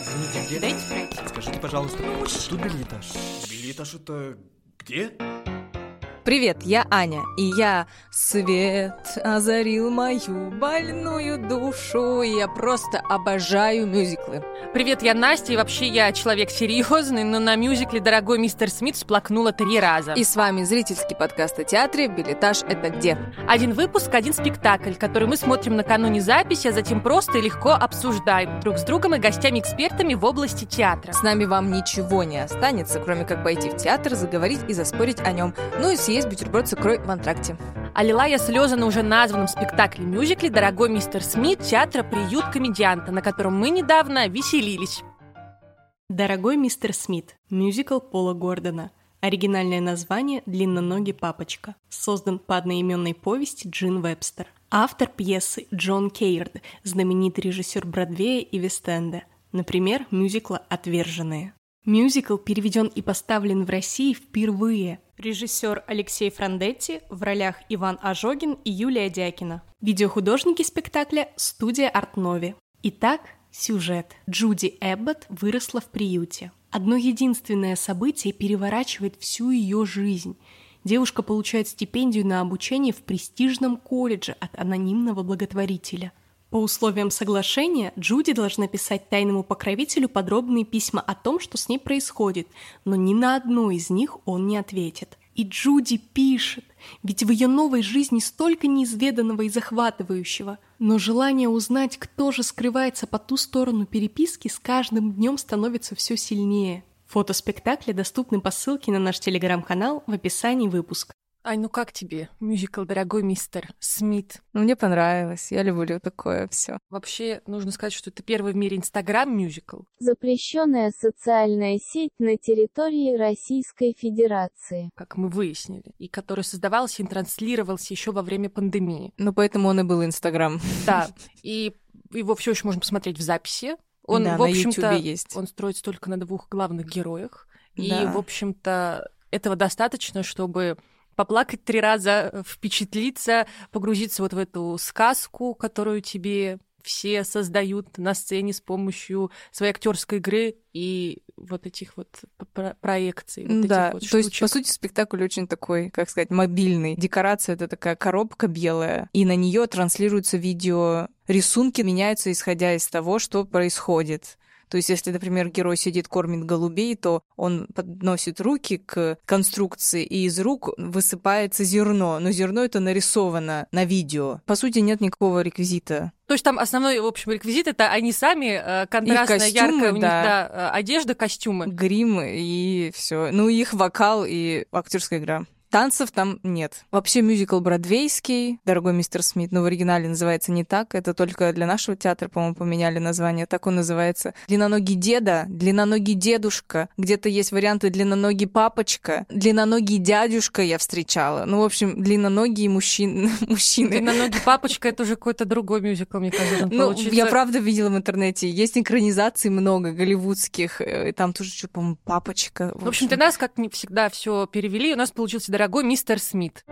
Извините, где? Дайте пройти. Скажите, пожалуйста, тут билетаж. Билетаж это где? Привет, я Аня, и я свет озарил мою больную душу, и я просто обожаю мюзиклы. Привет, я Настя, и вообще я человек серьезный, но на мюзикле «Дорогой мистер Смит» сплакнула три раза. И с вами зрительский подкаст о театре «Билетаж – это где?». Один выпуск, один спектакль, который мы смотрим накануне записи, а затем просто и легко обсуждаем друг с другом и гостями-экспертами в области театра. С нами вам ничего не останется, кроме как пойти в театр, заговорить и заспорить о нем. Ну и съесть бутерброд с икрой в антракте. А лила я слезы на уже названном спектакле-мюзикле «Дорогой мистер Смит» театра «Приют комедианта», на котором мы недавно веселились. «Дорогой мистер Смит» – мюзикл Пола Гордона. Оригинальное название «Длинноногий папочка». Создан по одноименной повести Джин Вебстер. Автор пьесы Джон Кейрд, знаменитый режиссер Бродвея и Вест-Энда. Например, мюзикла «Отверженные». Мюзикл переведен и поставлен в России впервые. Режиссер Алексей Франдетти в ролях Иван Ожогин и Юлия Дякина. Видеохудожники спектакля – студия Артнови. Итак, сюжет. Джуди Эббот выросла в приюте. Одно единственное событие переворачивает всю ее жизнь. Девушка получает стипендию на обучение в престижном колледже от анонимного благотворителя – по условиям соглашения Джуди должна писать тайному покровителю подробные письма о том, что с ней происходит, но ни на одно из них он не ответит. И Джуди пишет, ведь в ее новой жизни столько неизведанного и захватывающего. Но желание узнать, кто же скрывается по ту сторону переписки, с каждым днем становится все сильнее. Фото спектакля доступны по ссылке на наш телеграм-канал в описании выпуска. Ай, ну как тебе мюзикл «Дорогой мистер Смит»? Ну, мне понравилось, я люблю такое все. Вообще, нужно сказать, что это первый в мире инстаграм-мюзикл. Запрещенная социальная сеть на территории Российской Федерации. Как мы выяснили, и который создавался и транслировался еще во время пандемии. Ну, поэтому он и был инстаграм. Да, и его все еще можно посмотреть в записи. Он, да, в общем-то, на YouTube есть. он строится только на двух главных героях. И, Да. в общем-то, этого достаточно, чтобы поплакать три раза, впечатлиться, погрузиться вот в эту сказку, которую тебе все создают на сцене с помощью своей актерской игры и вот этих вот про- проекций. вот да, этих вот то есть, по сути, спектакль очень такой, как сказать, мобильный. Декорация — это такая коробка белая, и на нее транслируются видео, рисунки меняются, исходя из того, что происходит. То есть, если, например, герой сидит, кормит голубей, то он подносит руки к конструкции, и из рук высыпается зерно. Но зерно это нарисовано на видео. По сути, нет никакого реквизита. То есть там основной, в общем, реквизит это они сами, э, контрастная, костюмы, яркая у них, да. да, э, одежда, костюмы. Грим и все. Ну, их вокал и актерская игра. Танцев там нет. Вообще мюзикл бродвейский, «Дорогой мистер Смит», но в оригинале называется не так. Это только для нашего театра, по-моему, поменяли название. Так он называется. «Длинноногий деда», «Длинноногий дедушка». Где-то есть варианты «Длинноногий папочка», «Длинноногий дядюшка» я встречала. Ну, в общем, длинноногие мужчин... мужчины. Длинноногий папочка это уже какой-то другой мюзикл, мне кажется, Ну, получится. я правда видела в интернете. Есть экранизаций много голливудских. э, Там тоже что, по-моему, папочка. В общем, для нас, как не всегда, все перевели. У нас получился дорогой мистер Смит.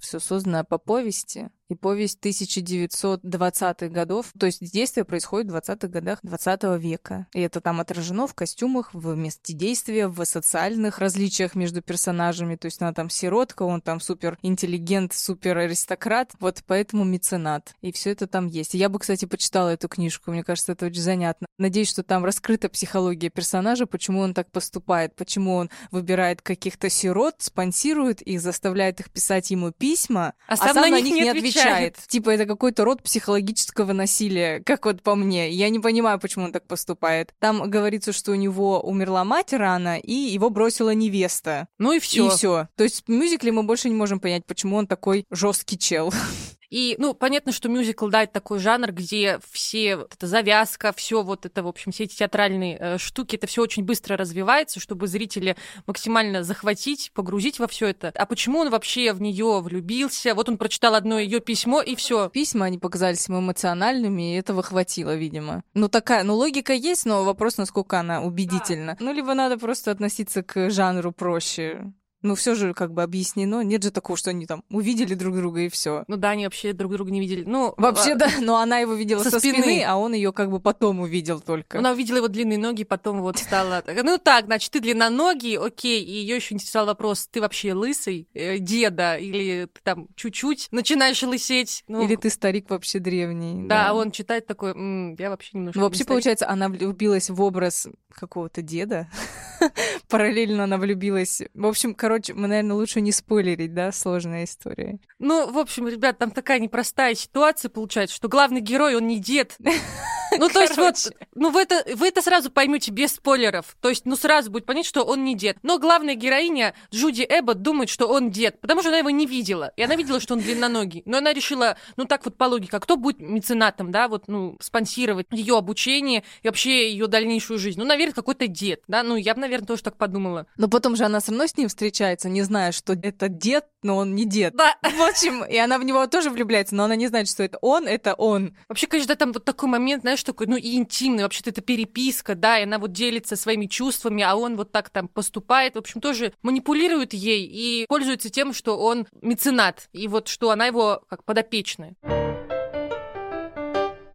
все создано по повести. И повесть 1920-х годов. То есть действие происходит в 20-х годах 20 века. И это там отражено в костюмах, в месте действия, в социальных различиях между персонажами. То есть она там сиротка, он там супер интеллигент, супер аристократ. Вот поэтому меценат. И все это там есть. И я бы, кстати, почитала эту книжку. Мне кажется, это очень занятно. Надеюсь, что там раскрыта психология персонажа, почему он так поступает, почему он выбирает каких-то сирот, спонсирует их, заставляет их писать ему письма, А сам на них не отвечает. Типа это какой-то род психологического насилия, как вот по мне. Я не понимаю, почему он так поступает. Там говорится, что у него умерла мать рано, и его бросила невеста. Ну и все. И все. То есть в мюзикле мы больше не можем понять, почему он такой жесткий чел. И, ну, понятно, что мюзикл, да, это такой жанр, где все, вот эта завязка, все вот это, в общем, все эти театральные э, штуки, это все очень быстро развивается, чтобы зрителя максимально захватить, погрузить во все это. А почему он вообще в нее влюбился? Вот он прочитал одно ее письмо, и все. Письма, они показались ему эмоциональными, и этого хватило, видимо. Ну, такая, ну, логика есть, но вопрос, насколько она убедительна. Ну, либо надо просто относиться к жанру проще. Ну, все же как бы объяснено. Нет же такого, что они там увидели друг друга и все. Ну да, они вообще друг друга не видели. Ну, Вообще, а, да, но она его видела со со, спины. спины. а он ее как бы потом увидел только. Она увидела его длинные ноги, потом вот стала... Ну так, значит, ты длинноногий, окей. И ее еще интересовал вопрос, ты вообще лысый, э, деда, или ты там чуть-чуть начинаешь лысеть? Ну, Или ты старик вообще древний. Да, а он читает такой, «М, я вообще немножко... Ну, не вообще, старик». получается, она влюбилась в образ какого-то деда. Параллельно она влюбилась. В общем, короче, мы, наверное, лучше не спойлерить, да, сложная история. Ну, в общем, ребят, там такая непростая ситуация получается, что главный герой, он не дед. Ну, то есть вот, ну, вы это, вы это сразу поймете без спойлеров. То есть, ну, сразу будет понять, что он не дед. Но главная героиня, Джуди Эббот, думает, что он дед, потому что она его не видела. И она видела, что он длинноногий. Но она решила, ну, так вот по логике, а кто будет меценатом, да, вот, ну, спонсировать ее обучение и вообще ее дальнейшую жизнь? Ну, наверное, какой-то дед, да, ну, я бы, наверное, тоже так подумала. Но потом же она со мной с ним встречается, не зная, что это дед, но он не дед. Да, В общем, и она в него тоже влюбляется, но она не знает, что это он, это он. Вообще, конечно, там вот такой момент, знаешь, такой, ну, и интимный, вообще-то это переписка, да, и она вот делится своими чувствами, а он вот так там поступает, в общем, тоже манипулирует ей и пользуется тем, что он меценат, и вот что она его как подопечная.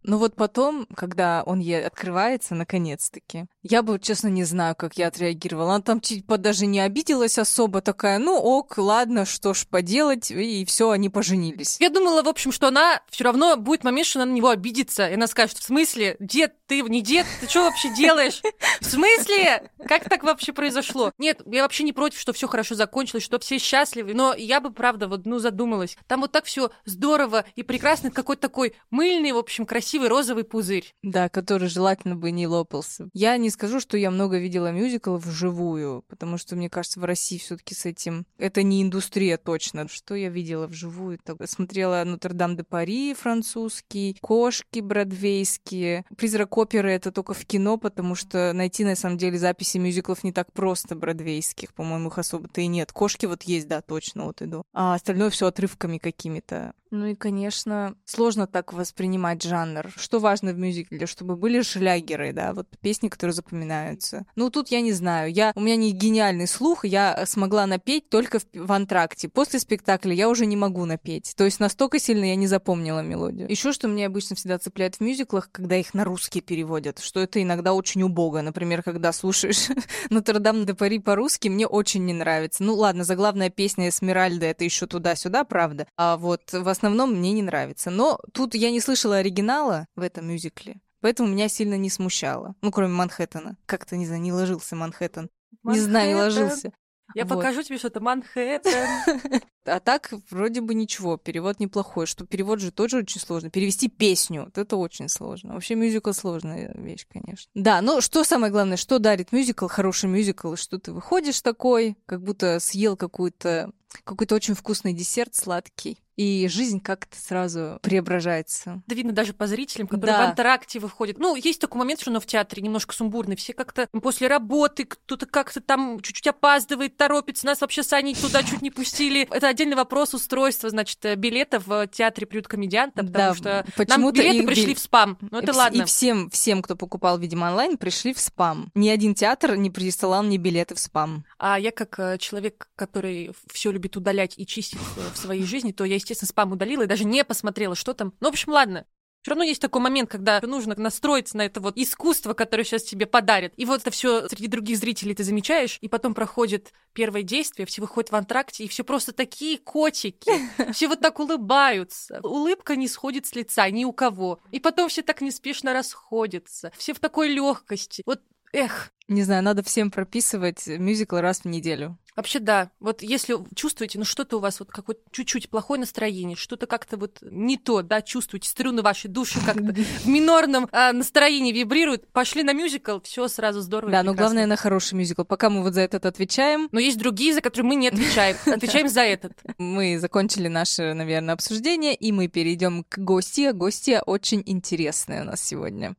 Ну вот потом, когда он ей открывается, наконец-таки, я бы, честно, не знаю, как я отреагировала. Она там типа даже не обиделась особо, такая, ну ок, ладно, что ж поделать, и все, они поженились. Я думала, в общем, что она все равно будет момент, что она на него обидится, и она скажет, в смысле, дед, ты не дед, ты что вообще делаешь? В смысле? Как так вообще произошло? Нет, я вообще не против, что все хорошо закончилось, что все счастливы, но я бы, правда, вот, ну, задумалась. Там вот так все здорово и прекрасно, какой-то такой мыльный, в общем, красивый розовый пузырь. Да, который желательно бы не лопался. Я не скажу, что я много видела мюзиклов вживую, потому что, мне кажется, в России все таки с этим... Это не индустрия точно. Что я видела вживую? Так, Смотрела «Нотр-Дам де Пари» французский, «Кошки» бродвейские. «Призрак оперы» — это только в кино, потому что найти, на самом деле, записи мюзиклов не так просто бродвейских. По-моему, их особо-то и нет. «Кошки» вот есть, да, точно, вот иду. А остальное все отрывками какими-то. Ну и, конечно, сложно так воспринимать жанр. Что важно в мюзикле? Чтобы были шлягеры, да, вот песни, которые запоминаются. Ну, тут я не знаю. Я, у меня не гениальный слух, я смогла напеть только в, в антракте. После спектакля я уже не могу напеть. То есть настолько сильно я не запомнила мелодию. Еще что меня обычно всегда цепляет в мюзиклах, когда их на русский переводят, что это иногда очень убого. Например, когда слушаешь Нотр-Дам де Пари по-русски, мне очень не нравится. Ну ладно, заглавная песня Эсмеральда это еще туда-сюда, правда. А вот в основном мне не нравится. Но тут я не слышала оригинала в этом мюзикле. Поэтому меня сильно не смущало. Ну, кроме Манхэттена. Как-то, не знаю, не ложился Манхэттен. Не знаю, не Манхэттен. ложился. Я Вот. покажу тебе что-то Манхэттен. А так, вроде бы ничего, перевод неплохой. Что перевод же тоже очень сложно. Перевести песню, вот это очень сложно. Вообще мюзикл сложная вещь, конечно. Да, но что самое главное, что дарит мюзикл, хороший мюзикл, что ты выходишь такой, как будто съел какую-то какой-то очень вкусный десерт сладкий. И жизнь как-то сразу преображается. Да видно даже по зрителям, которые Да. в антракте выходят. Ну, есть такой момент, что оно в театре немножко сумбурный. Все как-то после работы, кто-то как-то там чуть-чуть опаздывает, торопится. Нас вообще с Аней туда чуть не пустили. Это отдельный вопрос устройства, значит, э, билетов в театре приют комедианта, потому Да, что нам билеты их пришли в спам. Ну, И это вс- ладно. И всем, всем, кто покупал, видимо, онлайн, пришли в спам. Ни один театр не присылал мне билеты в спам. А я как э, человек, который все любит удалять и чистить э, в своей жизни, то я, естественно, спам удалила и даже не посмотрела, что там. Ну, в общем, ладно. Все равно есть такой момент, когда нужно настроиться на это вот искусство, которое сейчас тебе подарят. И вот это все среди других зрителей ты замечаешь, и потом проходит первое действие, все выходят в антракте, и все просто такие котики. Все вот так улыбаются. Улыбка не сходит с лица ни у кого. И потом все так неспешно расходятся. Все в такой легкости. Вот Эх, Не знаю, надо всем прописывать мюзикл раз в неделю. Вообще да. Вот если чувствуете, ну что-то у вас вот какое-то чуть-чуть плохое настроение, что-то как-то вот не то, да, чувствуете, струны вашей души как-то в минорном а, настроении вибрируют, пошли на мюзикл, все сразу здорово. Да, но главное на хороший мюзикл. Пока мы вот за этот отвечаем, Но есть другие, за которые мы не отвечаем. Отвечаем за этот. мы закончили наше, наверное, обсуждение, и мы перейдем к гостье. Гостья очень интересная у нас сегодня.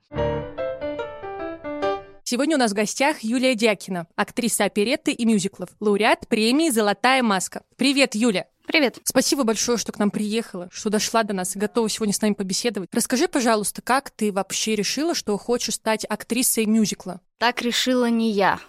Сегодня у нас в гостях Юлия Дякина, актриса оперетты и мюзиклов, лауреат премии «Золотая маска». Привет, Юля! Привет. Спасибо большое, что к нам приехала, что дошла до нас и готова сегодня с нами побеседовать. Расскажи, пожалуйста, как ты вообще решила, что хочешь стать актрисой мюзикла? Так решила не я.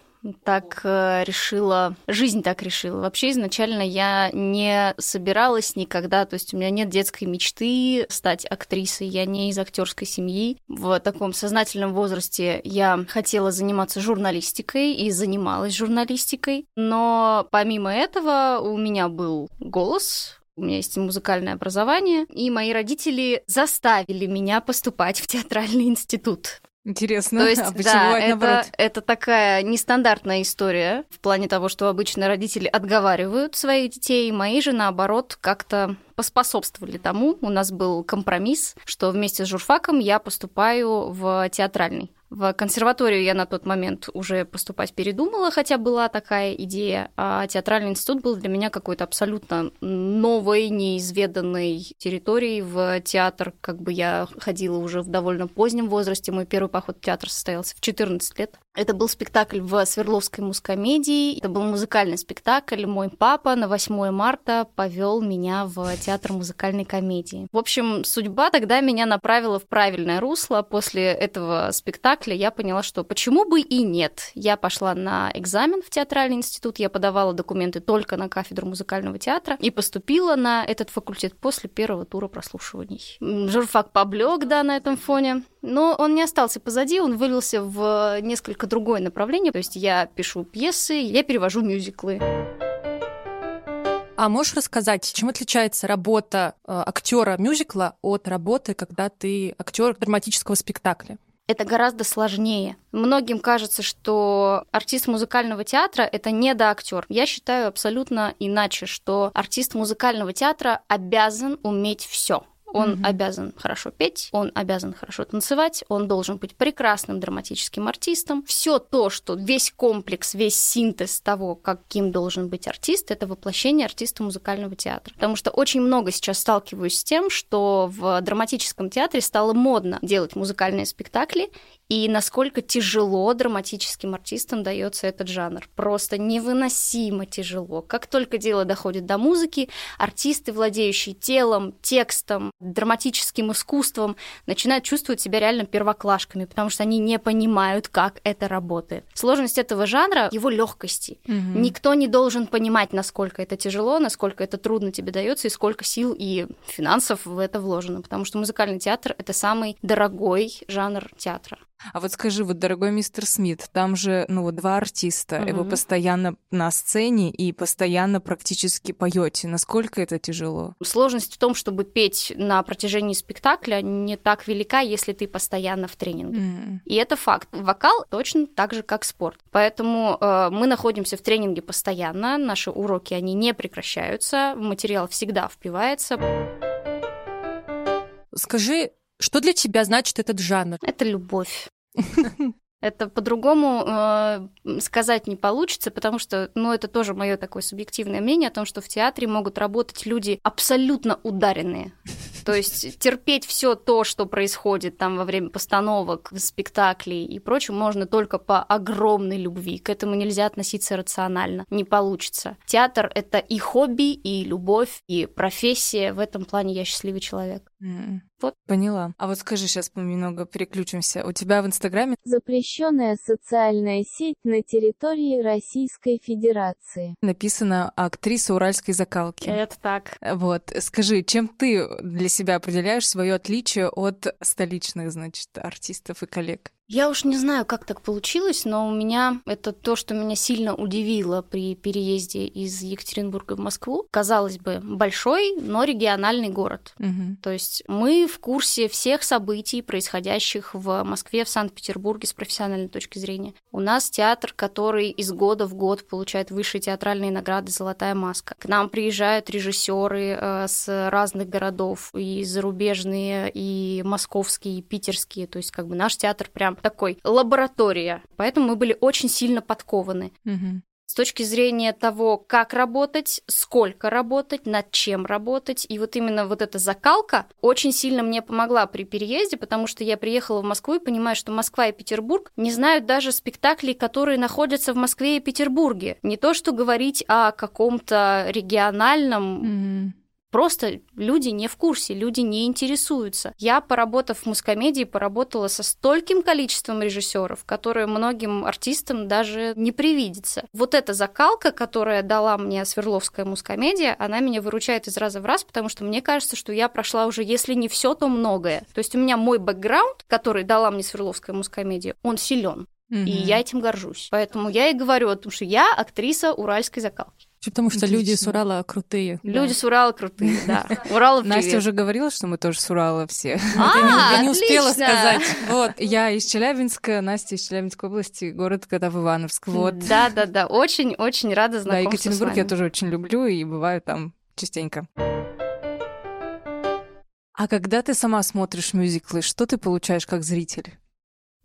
Так э, решила, жизнь так решила. Вообще изначально я не собиралась никогда, то есть у меня нет детской мечты стать актрисой, я не из актерской семьи. В таком сознательном возрасте я хотела заниматься журналистикой и занималась журналистикой, но помимо этого у меня был голос, у меня есть музыкальное образование, и мои родители заставили меня поступать в театральный институт. Интересно, То есть, а почему да, это, наоборот? это такая нестандартная история в плане того, что обычно родители отговаривают своих детей, мои же, наоборот, как-то поспособствовали тому. У нас был компромисс, что вместе с журфаком я поступаю в театральный. В консерваторию я на тот момент уже поступать передумала, хотя была такая идея, а театральный институт был для меня какой-то абсолютно новой, неизведанной территорией в театр. Как бы я ходила уже в довольно позднем возрасте, мой первый поход в театр состоялся в 14 лет. Это был спектакль в Свердловской мускомедии. Это был музыкальный спектакль. Мой папа на 8 марта повел меня в театр музыкальной комедии. В общем, судьба тогда меня направила в правильное русло. После этого спектакля я поняла, что почему бы и нет. Я пошла на экзамен в театральный институт. Я подавала документы только на кафедру музыкального театра и поступила на этот факультет после первого тура прослушиваний. Журфак поблек, да, на этом фоне. Но он не остался позади, он вылился в несколько другое направление. То есть я пишу пьесы, я перевожу мюзиклы. А можешь рассказать, чем отличается работа актера мюзикла от работы, когда ты актер драматического спектакля? это гораздо сложнее. Многим кажется, что артист музыкального театра это недоактер. Я считаю абсолютно иначе, что артист музыкального театра обязан уметь все. Он Мгм. обязан хорошо петь, он обязан хорошо танцевать, он должен быть прекрасным драматическим артистом. Все то, что весь комплекс, весь синтез того, каким должен быть артист, это воплощение артиста музыкального театра. Потому что очень много сейчас сталкиваюсь с тем, что в драматическом театре стало модно делать музыкальные спектакли, и насколько тяжело драматическим артистам дается этот жанр. Просто невыносимо тяжело. Как только дело доходит до музыки, артисты, владеющие телом, текстом, драматическим искусством, начинают чувствовать себя реально первоклашками, потому что они не понимают, как это работает. Сложность этого жанра его легкости. Никто не должен понимать, насколько это тяжело, насколько это трудно тебе дается и сколько сил и финансов в это вложено, потому что музыкальный театр это самый дорогой жанр театра. А вот скажи, вот, дорогой мистер Смит, там же, ну, вот два артиста, и вы постоянно на сцене и постоянно практически поете. Насколько это тяжело? Сложность в том, чтобы петь на протяжении спектакля не так велика, если ты постоянно в тренинге. М. И это факт. Вокал точно так же, как спорт. Поэтому э, мы находимся в тренинге постоянно, наши уроки, они не прекращаются, материал всегда впивается. Скажи, что для тебя значит этот жанр? Это любовь. Это по-другому э, сказать не получится, потому что, ну, это тоже мое такое субъективное мнение о том, что в театре могут работать люди абсолютно ударенные. То есть терпеть все то, что происходит там во время постановок, спектаклей и прочего, можно только по огромной любви. К этому нельзя относиться рационально. Не получится. Театр — это и хобби, и любовь, и профессия. В этом плане я счастливый человек. Вот. Поняла. А вот скажи, сейчас мы немного переключимся. У тебя в Инстаграме Запрещенная социальная сеть на территории Российской Федерации. написано «актриса уральской закалки». Это так. Вот, скажи, чем ты для себя определяешь свое отличие от столичных, значит, артистов и коллег? Я уж не знаю, как так получилось, но у меня это то, что меня сильно удивило при переезде из Екатеринбурга в Москву. Казалось бы, большой, но региональный город. Мгм. То есть мы в курсе всех событий, происходящих в Москве, в Санкт-Петербурге с профессиональной точки зрения. У нас театр, который из года в год получает высшие театральные награды «Золотая маска». К нам приезжают режиссеры э, с разных городов, и зарубежные, и московские, и питерские. То есть как бы наш театр прям такой лаборатория. Поэтому мы были очень сильно подкованы с точки зрения того, как работать, сколько работать, над чем работать. И вот именно вот эта закалка очень сильно мне помогла при переезде, потому что я приехала в Москву и понимаю, что Москва и Петербург не знают даже спектаклей, которые находятся в Москве и Петербурге. Не то, что говорить о каком-то региональном Мгм. Просто люди не в курсе, люди не интересуются. Я, поработав в мускомедии, поработала со стольким количеством режиссеров, которые многим артистам даже не привидится. Вот эта закалка, которая дала мне Свердловская мускомедия, она меня выручает из раза в раз, потому что мне кажется, что я прошла уже, если не все, то многое. То есть у меня мой бэкграунд, который дала мне Свердловская мускомедия, он силен. И я этим горжусь. Поэтому я и говорю о том, что я актриса уральской закалки. Потому что люди с Урала крутые. Люди с Урала крутые, да. Урала Настя уже говорила, что мы тоже с Урала все. А, Я не успела отлично. сказать. Вот. Я из Челябинска, Настя из Челябинской области, город Катав Ивановск. Вот. Да, да, да. Очень-очень рада Да, знакомству Екатеринбург я тоже очень люблю и бываю там частенько. А когда ты сама смотришь мюзиклы, что ты получаешь как зритель?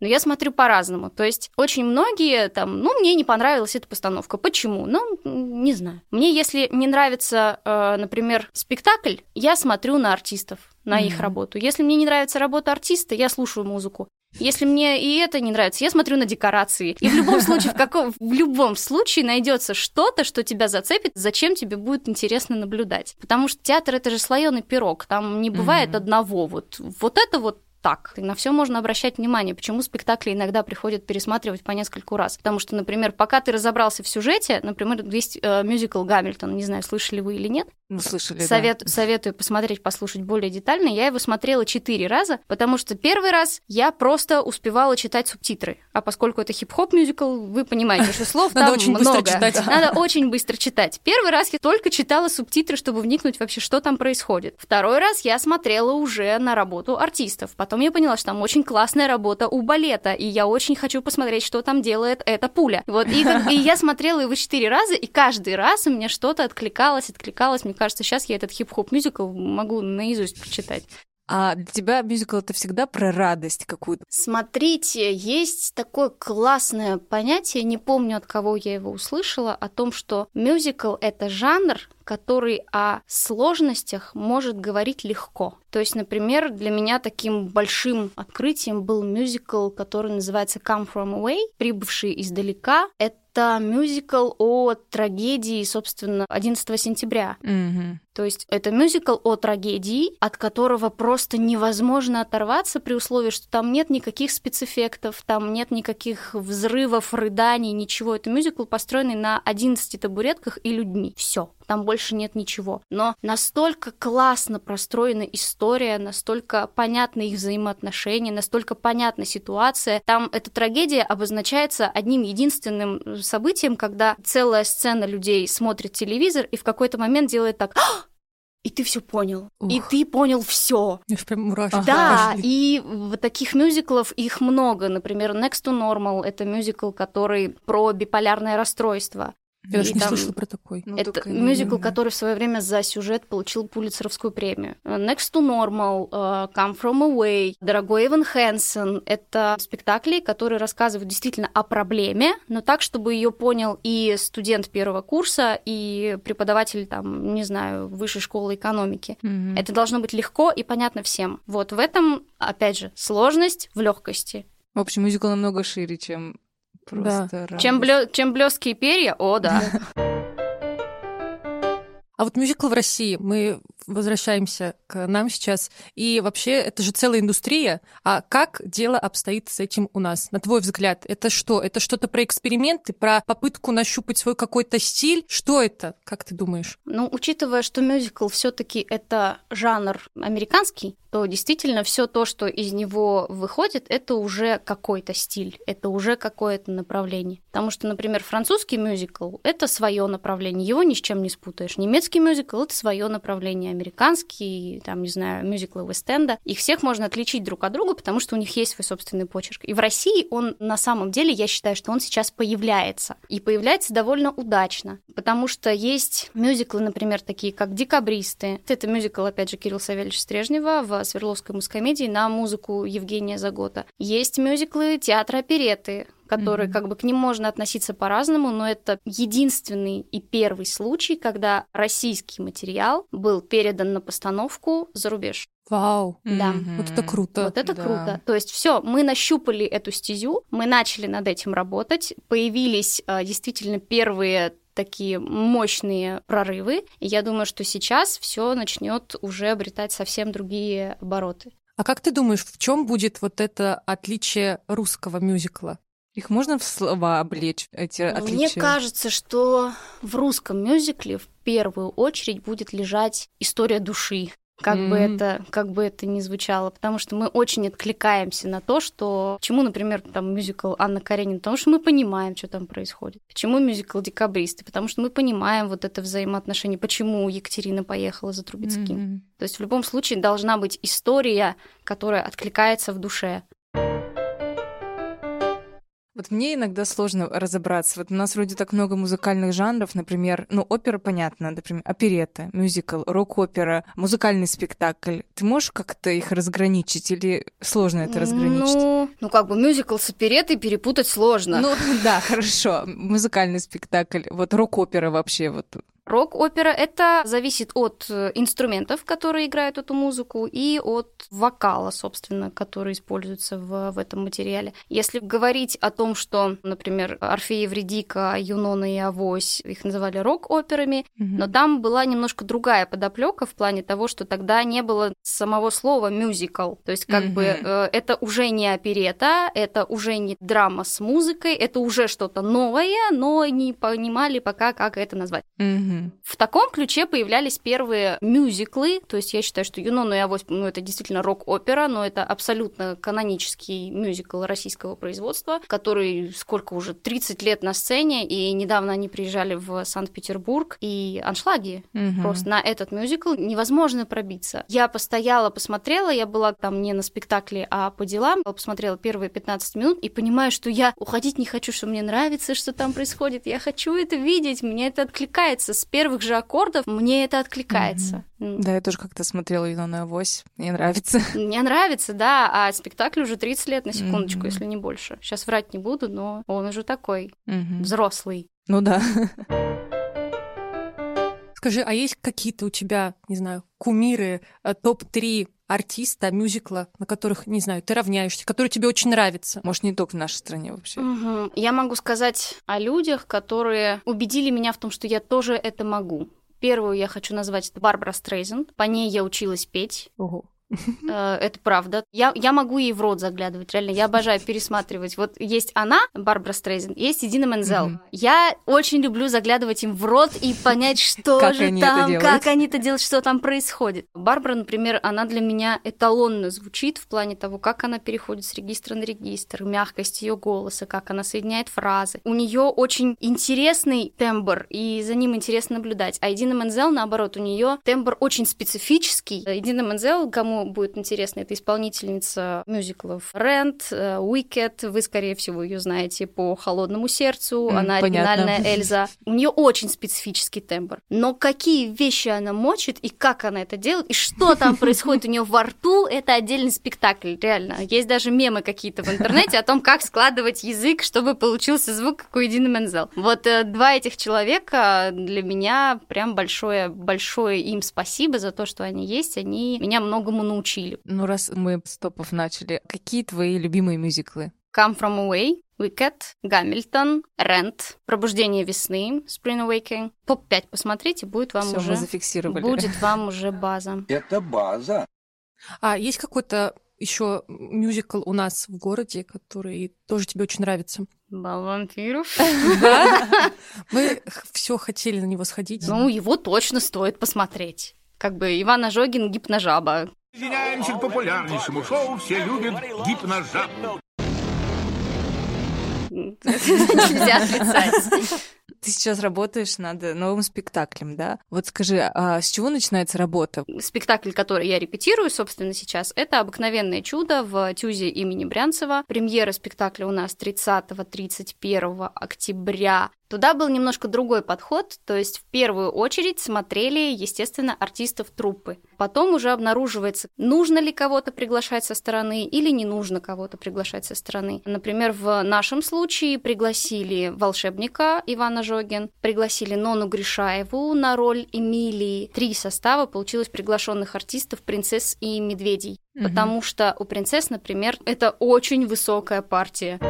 Но я смотрю по-разному. То есть очень многие там, ну, мне не понравилась эта постановка. Почему? Ну, не знаю. Мне, если не нравится, э, например, спектакль, я смотрю на артистов, на их Мгм. работу. Если мне не нравится работа артиста, я слушаю музыку. Если мне и это не нравится, я смотрю на декорации. И в любом случае, в, каком, в любом случае найдется что-то, что тебя зацепит, зачем тебе будет интересно наблюдать. Потому что театр это же слоеный пирог, там не бывает Мгм. одного. Вот, вот это вот так. И на все можно обращать внимание. Почему спектакли иногда приходят пересматривать по нескольку раз? Потому что, например, пока ты разобрался в сюжете, например, есть э, мюзикл Гамильтон, не знаю, слышали вы или нет, Ну, слышали, да. Совет, Советую посмотреть, послушать более детально. Я его смотрела четыре раза, потому что первый раз я просто успевала читать субтитры. А поскольку это хип-хоп мюзикл, вы понимаете, что слов Надо там очень быстро много. читать. Надо очень быстро читать. Первый раз я только читала субтитры, чтобы вникнуть вообще, что там происходит. Второй раз я смотрела уже на работу артистов. Потом я поняла, что там очень классная работа у балета, и я очень хочу посмотреть, что там делает эта пуля. Вот, и, как- и я смотрела его четыре раза, и каждый раз у меня что-то откликалось, откликалось. Мне кажется, сейчас я этот хип-хоп мюзикл могу наизусть прочитать. А для тебя мюзикл это всегда про радость какую-то. Смотрите, есть такое классное понятие, не помню от кого я его услышала, о том, что мюзикл — это жанр, который о сложностях может говорить легко. То есть, например, для меня таким большим открытием был мюзикл, который называется Come From Away, прибывший издалека. Это мюзикл о трагедии, собственно, 11 сентября. Мгм. То есть это мюзикл о трагедии, от которого просто невозможно оторваться при условии, что там нет никаких спецэффектов, там нет никаких взрывов, рыданий, ничего. Это мюзикл, построенный на 11 табуретках и людьми. Все, там больше нет ничего. Но настолько классно простроена история, настолько понятны их взаимоотношения, настолько понятна ситуация. Там эта трагедия обозначается одним единственным событием, когда целая сцена людей смотрит телевизор и в какой-то момент делает так «А!» И ты все понял. И Ух. ты понял все. Прям мурашки. Да, и вот таких мюзиклов их много. Например, Next to Normal это мюзикл, который про биполярное расстройство. Я даже не там- слышала про такой. Ну, это только, мюзикл, который в свое время за сюжет получил Пулитцеровскую премию. Next to Normal, э, Come From Away, Дорогой Эван Хэнсон — это спектакли, которые рассказывают действительно о проблеме, но так, чтобы ее понял и студент первого курса, и преподаватель, там, не знаю, высшей школы экономики. Мгм. Это должно быть легко и понятно всем. Вот в этом, опять же, сложность в легкости. В общем, мюзикл намного шире, чем просто радость. Чем, блё... Чем блесткие перья, о, да. А вот мюзикл в России, мы возвращаемся к нам сейчас, и вообще это же целая индустрия. А как дело обстоит с этим у нас? На твой взгляд, это что? Это что-то про эксперименты, про попытку нащупать свой какой-то стиль? Что это? Как ты думаешь? Ну, учитывая, что мюзикл все-таки это жанр американский, то действительно все то, что из него выходит, это уже какой-то стиль, это уже какое-то направление. Потому что, например, французский мюзикл это свое направление, его ни с чем не спутаешь. Немецкий мюзикл это свое направление, американский, там, не знаю, мюзиклы Вест-Энда. Их всех можно отличить друг от друга, потому что у них есть свой собственный почерк. И в России он на самом деле, я считаю, что он сейчас появляется. И появляется довольно удачно, потому что есть мюзиклы, например, такие как «Декабристы». Это мюзикл, опять же, Кирилла Савельевича Стрежнева в Свердловской мускомедии на музыку Евгения Загота. Есть мюзиклы театра опереты, которые Мгм. как бы к ним можно относиться по-разному, но это единственный и первый случай, когда российский материал был передан на постановку за рубеж. Вау, Да. Мгм. вот это круто. Вот это да. круто. То есть все, мы нащупали эту стезю, мы начали над этим работать, появились э, действительно первые такие мощные прорывы. И я думаю, что сейчас все начнет уже обретать совсем другие обороты. А как ты думаешь, в чем будет вот это отличие русского мюзикла? Их можно в слова облечь, эти отличия? Мне кажется, что в русском мюзикле в первую очередь будет лежать история души. Как mm-hmm. бы это, как бы это ни звучало, потому что мы очень откликаемся на то, что почему, например, там мюзикл Анна Каренина, потому что мы понимаем, что там происходит. Почему мюзикл Декабристы, потому что мы понимаем вот это взаимоотношение, почему Екатерина поехала за Трубецким. Mm-hmm. То есть в любом случае должна быть история, которая откликается в душе. Вот мне иногда сложно разобраться. Вот у нас вроде так много музыкальных жанров, например, ну, опера, понятно, например, оперета, мюзикл, рок-опера, музыкальный спектакль. Ты можешь как-то их разграничить или сложно это разграничить? Ну, ну как бы мюзикл с оперетой перепутать сложно. Ну, да, хорошо. Музыкальный спектакль, вот рок-опера вообще вот Рок-опера — это зависит от э, инструментов, которые играют эту музыку, и от вокала, собственно, который используется в, в этом материале. Если говорить о том, что, например, Орфей Евредика, Юнона и Авось, их называли рок-операми, mm-hmm. но там была немножко другая подоплека в плане того, что тогда не было самого слова мюзикл. То есть как mm-hmm. бы э, это уже не оперета, это уже не драма с музыкой, это уже что-то новое, но не понимали пока, как это назвать. Mm-hmm. В таком ключе появлялись первые мюзиклы, то есть я считаю, что «Юнону и Авось» ну, это действительно рок-опера, но это абсолютно канонический мюзикл российского производства, который сколько уже, 30 лет на сцене, и недавно они приезжали в Санкт-Петербург, и аншлаги угу. просто на этот мюзикл невозможно пробиться. Я постояла, посмотрела, я была там не на спектакле, а по делам, посмотрела первые 15 минут и понимаю, что я уходить не хочу, что мне нравится, что там происходит, я хочу это видеть, мне это откликается с первых же аккордов мне это откликается. Mm-hmm. Да, я тоже как-то смотрела «Юноную авось», мне нравится. Мне нравится, да, а спектакль уже 30 лет, на секундочку, mm-hmm. если не больше. Сейчас врать не буду, но он уже такой mm-hmm. взрослый. Ну да. Скажи, а есть какие-то у тебя, не знаю, кумиры, э, топ-3 артиста, мюзикла, на которых, не знаю, ты равняешься, которые тебе очень нравятся? Может, не только в нашей стране вообще. Угу. Я могу сказать о людях, которые убедили меня в том, что я тоже это могу. Первую я хочу назвать это Барбара Стрейзен. По ней я училась петь. Ого. Э, это правда. Я, я могу ей в рот заглядывать, реально. Я обожаю пересматривать. Вот есть она, Барбара Стрейзен, есть Идина Мензел. Я очень люблю заглядывать им в рот и понять, что как же они там, это как они это делают, что там происходит. Барбара, например, она для меня эталонно звучит в плане того, как она переходит с регистра на регистр, мягкость ее голоса, как она соединяет фразы. У нее очень интересный тембр, и за ним интересно наблюдать. А Идина Мензел, наоборот, у нее тембр очень специфический. Идина Мензел, кому будет интересно, это исполнительница мюзиклов Рент, Уикет, вы, скорее всего, ее знаете по «Холодному сердцу», mm, она понятно. оригинальная Эльза. У нее очень специфический тембр. Но какие вещи она мочит, и как она это делает, и что там происходит у нее во рту, это отдельный спектакль, реально. Есть даже мемы какие-то в интернете о том, как складывать язык, чтобы получился звук, как у Эдины Мензел. Вот э, два этих человека для меня прям большое, большое им спасибо за то, что они есть. Они меня многому научили. Ну, раз мы с топов начали, какие твои любимые мюзиклы? Come From Away, Wicked, Гамильтон, Рент, Пробуждение весны, Spring Awakening. Топ-5 посмотрите, будет вам Всё, уже... мы зафиксировали. Будет вам уже база. Это база. А есть какой-то еще мюзикл у нас в городе, который тоже тебе очень нравится? Бал вампиров. Да? Мы все хотели на него сходить. Ну, его точно стоит посмотреть. Как бы Иван Ожогин гипножаба. Извиняемся к популярнейшему шоу, все любят гипножаб. Нельзя отрицать. Ты сейчас работаешь над новым спектаклем, да? Вот скажи, а с чего начинается работа? Спектакль, который я репетирую, собственно, сейчас, это «Обыкновенное чудо» в Тюзе имени Брянцева. Премьера спектакля у нас 30-31 октября Туда был немножко другой подход, то есть в первую очередь смотрели, естественно, артистов труппы. Потом уже обнаруживается, нужно ли кого-то приглашать со стороны или не нужно кого-то приглашать со стороны. Например, в нашем случае пригласили волшебника Ивана Жогин, пригласили Нону Гришаеву на роль Эмилии. Три состава получилось приглашенных артистов «Принцесс и медведей», угу. потому что у принцесс, например, это очень высокая партия.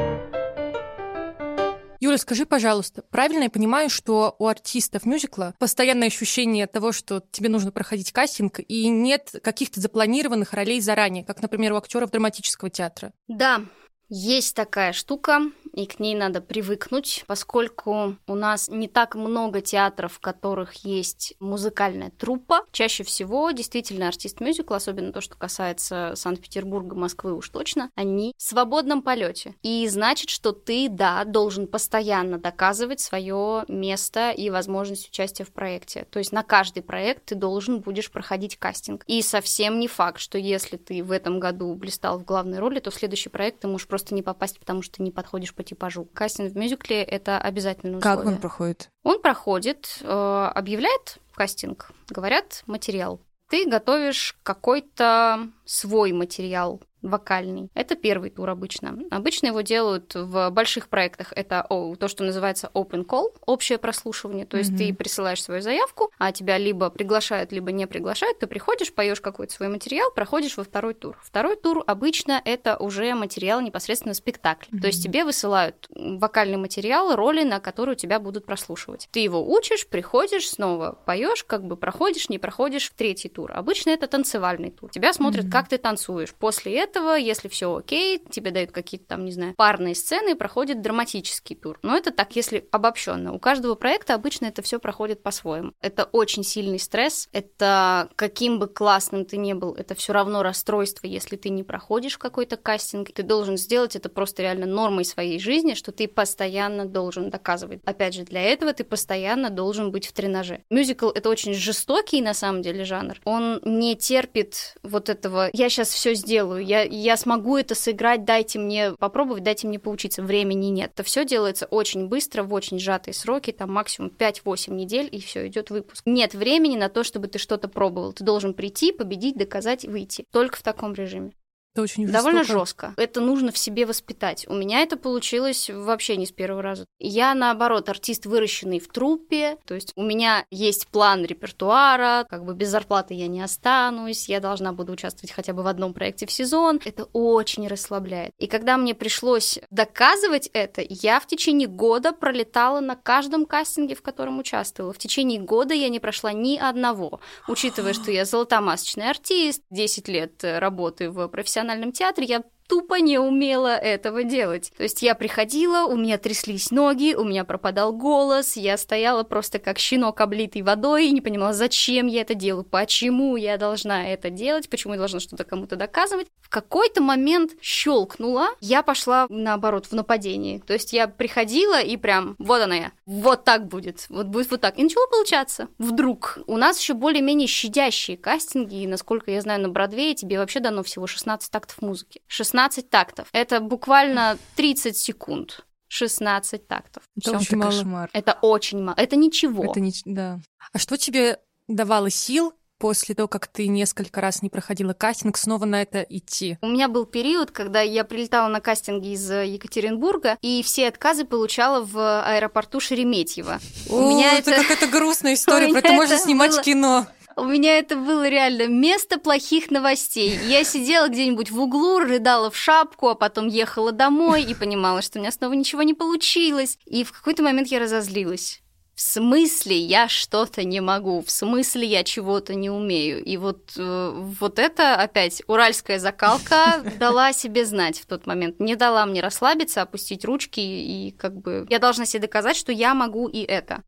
Юля, скажи, пожалуйста, правильно я понимаю, что у артистов мюзикла постоянное ощущение того, что тебе нужно проходить кастинг, и нет каких-то запланированных ролей заранее, как, например, у актеров драматического театра? Да, есть такая штука, и к ней надо привыкнуть, поскольку у нас не так много театров, в которых есть музыкальная труппа. Чаще всего действительно артист мюзикла, особенно то, что касается Санкт-Петербурга, Москвы уж точно, они в свободном полете. И значит, что ты, да, должен постоянно доказывать свое место и возможность участия в проекте. То есть на каждый проект ты должен будешь проходить кастинг. И совсем не факт, что если ты в этом году блистал в главной роли, то следующий проект ты можешь просто не попасть, потому что не подходишь по типажу. Кастинг в мюзикле — это обязательное условие. Как он проходит? Он проходит, э, объявляет кастинг, говорят материал. Ты готовишь какой-то свой материал, вокальный. Это первый тур обычно. Обычно его делают в больших проектах. Это о, то, что называется open call, общее прослушивание. То есть mm-hmm. ты присылаешь свою заявку, а тебя либо приглашают, либо не приглашают. Ты приходишь, поешь какой-то свой материал, проходишь во второй тур. Второй тур обычно это уже материал непосредственно спектакль. Mm-hmm. То есть тебе высылают вокальный материал, роли, на которые тебя будут прослушивать. Ты его учишь, приходишь, снова поешь, как бы проходишь, не проходишь в третий тур. Обычно это танцевальный тур. Тебя смотрят, mm-hmm. как ты танцуешь. После этого этого, если все окей, тебе дают какие-то там, не знаю, парные сцены, и проходит драматический тур. Но это так, если обобщенно. У каждого проекта обычно это все проходит по-своему. Это очень сильный стресс, это каким бы классным ты ни был, это все равно расстройство, если ты не проходишь какой-то кастинг. Ты должен сделать это просто реально нормой своей жизни, что ты постоянно должен доказывать. Опять же, для этого ты постоянно должен быть в тренаже. Мюзикл — это очень жестокий, на самом деле, жанр. Он не терпит вот этого «я сейчас все сделаю», я я, смогу это сыграть, дайте мне попробовать, дайте мне поучиться. Времени нет. Это все делается очень быстро, в очень сжатые сроки, там максимум 5-8 недель, и все, идет выпуск. Нет времени на то, чтобы ты что-то пробовал. Ты должен прийти, победить, доказать, выйти. Только в таком режиме. Это очень жестоко. Довольно жестко. Это нужно в себе воспитать. У меня это получилось вообще не с первого раза. Я, наоборот, артист, выращенный в труппе. То есть у меня есть план репертуара, как бы без зарплаты я не останусь, я должна буду участвовать хотя бы в одном проекте в сезон. Это очень расслабляет. И когда мне пришлось доказывать это, я в течение года пролетала на каждом кастинге, в котором участвовала. В течение года я не прошла ни одного. Учитывая, что я золотомасочный артист, 10 лет работы в профессиональном профессиональном театре я тупо не умела этого делать. То есть я приходила, у меня тряслись ноги, у меня пропадал голос, я стояла просто как щенок, облитый водой, и не понимала, зачем я это делаю, почему я должна это делать, почему я должна что-то кому-то доказывать. В какой-то момент щелкнула, я пошла, наоборот, в нападение. То есть я приходила и прям, вот она я, вот так будет, вот будет вот так. И начало получаться. Вдруг. У нас еще более-менее щадящие кастинги, и, насколько я знаю, на Бродвее тебе вообще дано всего 16 тактов музыки. 16 16 тактов. Это буквально 30 секунд. 16 тактов. Это Всё. очень мало. Кошмар. Это очень мало. Это ничего. Это не... Да. А что тебе давало сил после того, как ты несколько раз не проходила кастинг, снова на это идти? У меня был период, когда я прилетала на кастинги из Екатеринбурга, и все отказы получала в аэропорту Шереметьево. О, У меня это, это какая-то грустная история, про это можно снимать было... кино. У меня это было реально место плохих новостей. Я сидела где-нибудь в углу, рыдала в шапку, а потом ехала домой и понимала, что у меня снова ничего не получилось. И в какой-то момент я разозлилась. В смысле я что-то не могу, в смысле я чего-то не умею. И вот, э, вот это опять уральская закалка дала себе знать в тот момент. Не дала мне расслабиться, опустить ручки и как бы я должна себе доказать, что я могу и это.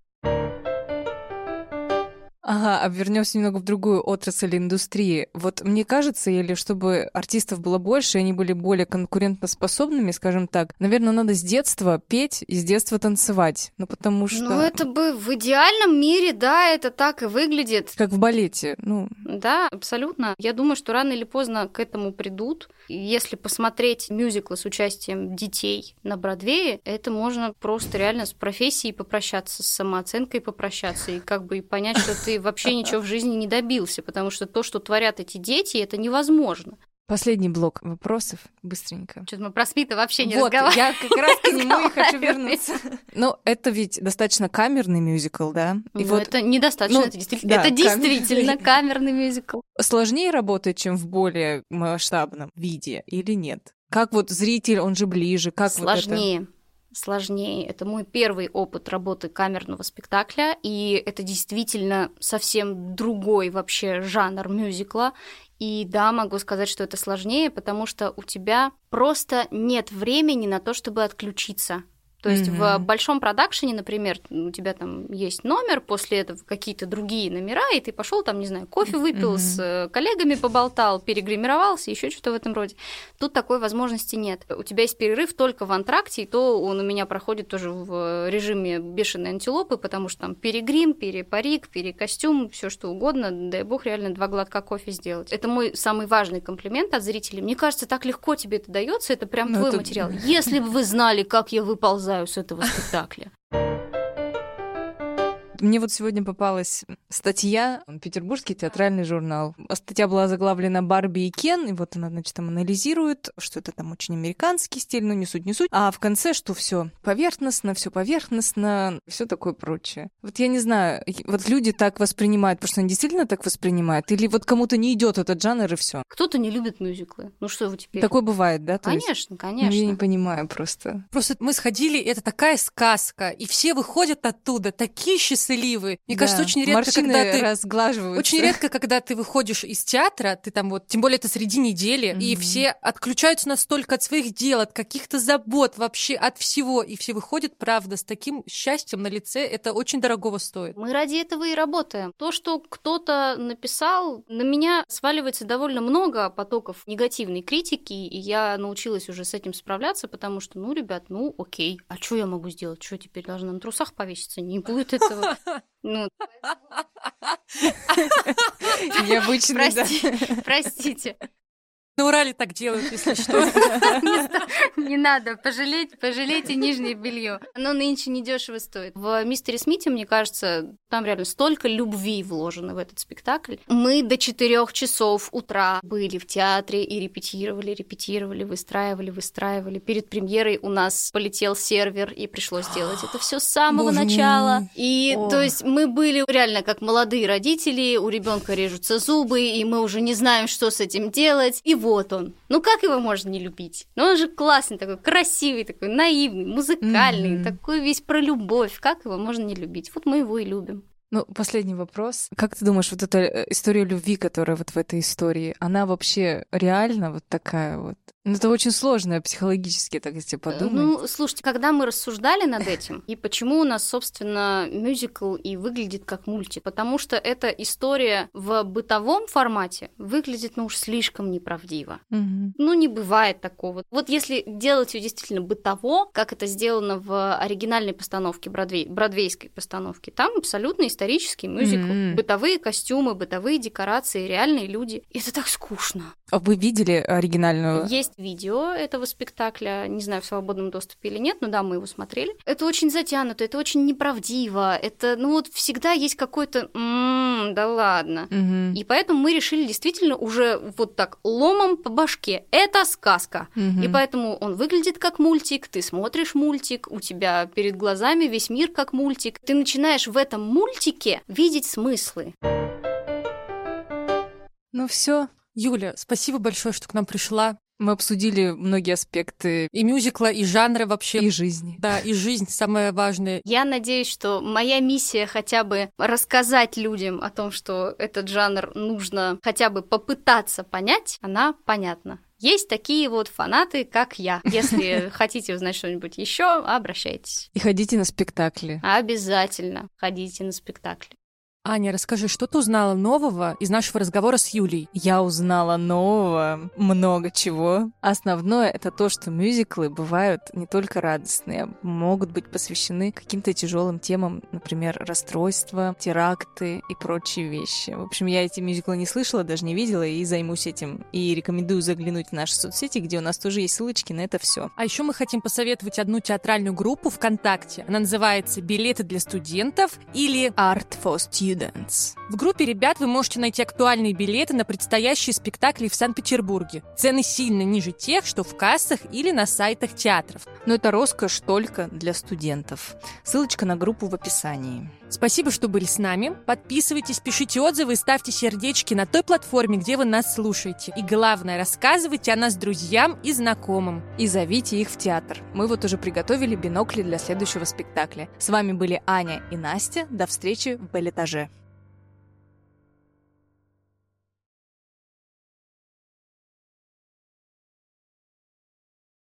Ага, а вернемся немного в другую отрасль индустрии. Вот мне кажется, или чтобы артистов было больше, и они были более конкурентоспособными, скажем так, наверное, надо с детства петь и с детства танцевать. Ну, потому что... Ну, это бы в идеальном мире, да, это так и выглядит. Как в балете, ну... Да, абсолютно. Я думаю, что рано или поздно к этому придут. Если посмотреть мюзиклы с участием детей на Бродвее, это можно просто реально с профессией попрощаться, с самооценкой попрощаться, и как бы и понять, что ты вообще ничего в жизни не добился, потому что то, что творят эти дети, это невозможно. Последний блок вопросов, быстренько. Что-то мы про Смита вообще не вот, разговариваем. я как раз к нему и хочу вернуться. Ну, это ведь достаточно камерный мюзикл, да? И ну, вот, это недостаточно, ну, это действительно, да, это действительно камерный мюзикл. Сложнее работать, чем в более масштабном виде или нет? Как вот зритель, он же ближе, как Сложнее. Вот это... сложнее. Это мой первый опыт работы камерного спектакля, и это действительно совсем другой вообще жанр мюзикла. И да, могу сказать, что это сложнее, потому что у тебя просто нет времени на то, чтобы отключиться. То есть mm-hmm. в большом продакшене, например, у тебя там есть номер, после этого какие-то другие номера, и ты пошел там, не знаю, кофе выпил, mm-hmm. с э, коллегами поболтал, перегримировался, еще что-то в этом роде. Тут такой возможности нет. У тебя есть перерыв только в антракте, и то он у меня проходит тоже в режиме бешеной антилопы, потому что там перегрим, перепарик, перекостюм, все что угодно. Дай бог реально два глотка кофе сделать. Это мой самый важный комплимент от зрителей. Мне кажется, так легко тебе это дается, это прям ну, твой это... материал. Если бы вы знали, как я выползаю вылезаю с этого спектакля. Мне вот сегодня попалась статья, петербургский театральный журнал. Статья была заглавлена «Барби и Кен», и вот она, значит, там анализирует, что это там очень американский стиль, ну не суть, не суть. А в конце, что все поверхностно, все поверхностно, все такое прочее. Вот я не знаю, вот люди так воспринимают, потому что они действительно так воспринимают, или вот кому-то не идет этот жанр и все. Кто-то не любит мюзиклы. Ну что вы теперь? Такое бывает, да? То конечно, есть? конечно. Я не понимаю просто. Просто мы сходили, это такая сказка, и все выходят оттуда такие счастливые счастливы. Мне да. кажется, очень редко, Морщины когда ты разглаживаются. Очень редко, когда ты выходишь из театра, ты там вот, тем более это среди недели, mm-hmm. и все отключаются настолько от своих дел, от каких-то забот, вообще от всего, и все выходят, правда, с таким счастьем на лице. Это очень дорогого стоит. Мы ради этого и работаем. То, что кто-то написал, на меня сваливается довольно много потоков негативной критики, и я научилась уже с этим справляться, потому что, ну, ребят, ну, окей, а что я могу сделать? Что теперь должна на трусах повеситься? Не будет этого. Ну, необычно, Прости, Простите. На Урале так делают, если что. Не надо, пожалеть, пожалейте нижнее белье. Оно нынче недешево стоит. В «Мистере Смите», мне кажется, там реально столько любви вложено в этот спектакль. Мы до четырех часов утра были в театре и репетировали, репетировали, выстраивали, выстраивали. Перед премьерой у нас полетел сервер, и пришлось делать это все с самого начала. И то есть мы были реально как молодые родители, у ребенка режутся зубы, и мы уже не знаем, что с этим делать. И вот он. Ну как его можно не любить? Ну он же классный такой, красивый такой, наивный, музыкальный, mm-hmm. такой весь про любовь. Как его можно не любить? Вот мы его и любим. Ну, последний вопрос. Как ты думаешь, вот эта э, история любви, которая вот в этой истории, она вообще реально вот такая вот? Ну, это очень сложно психологически, так если подумать. Ну, слушайте, когда мы рассуждали над этим, и почему у нас, собственно, мюзикл и выглядит как мультик, потому что эта история в бытовом формате выглядит, ну уж слишком неправдиво. Угу. Ну, не бывает такого. Вот если делать ее действительно бытово, как это сделано в оригинальной постановке, бродвей, бродвейской постановке, там абсолютно исторический мюзикл. mm Бытовые костюмы, бытовые декорации, реальные люди. И это так скучно. А вы видели оригинальную? Есть видео этого спектакля, не знаю, в свободном доступе или нет, но да, мы его смотрели. Это очень затянуто, это очень неправдиво, это, ну вот всегда есть какой-то, м-м, да ладно. Угу. И поэтому мы решили действительно уже вот так ломом по башке. Это сказка. Угу. И поэтому он выглядит как мультик, ты смотришь мультик, у тебя перед глазами весь мир как мультик. Ты начинаешь в этом мультике видеть смыслы. Ну все, Юля, спасибо большое, что к нам пришла. Мы обсудили многие аспекты и мюзикла, и жанра вообще. И жизни. Да, и жизнь самое важное. Я надеюсь, что моя миссия хотя бы рассказать людям о том, что этот жанр нужно хотя бы попытаться понять, она понятна. Есть такие вот фанаты, как я. Если хотите узнать что-нибудь еще, обращайтесь. И ходите на спектакли. Обязательно ходите на спектакли. Аня, расскажи, что ты узнала нового из нашего разговора с Юлей? Я узнала нового, много чего. Основное это то, что мюзиклы бывают не только радостные, а могут быть посвящены каким-то тяжелым темам, например, расстройства, теракты и прочие вещи. В общем, я эти мюзиклы не слышала, даже не видела и займусь этим. И рекомендую заглянуть в наши соцсети, где у нас тоже есть ссылочки на это все. А еще мы хотим посоветовать одну театральную группу ВКонтакте. Она называется «Билеты для студентов» или Art for Students Students. В группе ребят вы можете найти актуальные билеты на предстоящие спектакли в Санкт-Петербурге. Цены сильно ниже тех, что в кассах или на сайтах театров. Но это роскошь только для студентов. Ссылочка на группу в описании. Спасибо, что были с нами. Подписывайтесь, пишите отзывы и ставьте сердечки на той платформе, где вы нас слушаете. И главное, рассказывайте о нас друзьям и знакомым. И зовите их в театр. Мы вот уже приготовили бинокли для следующего спектакля. С вами были Аня и Настя. До встречи в Балетаже.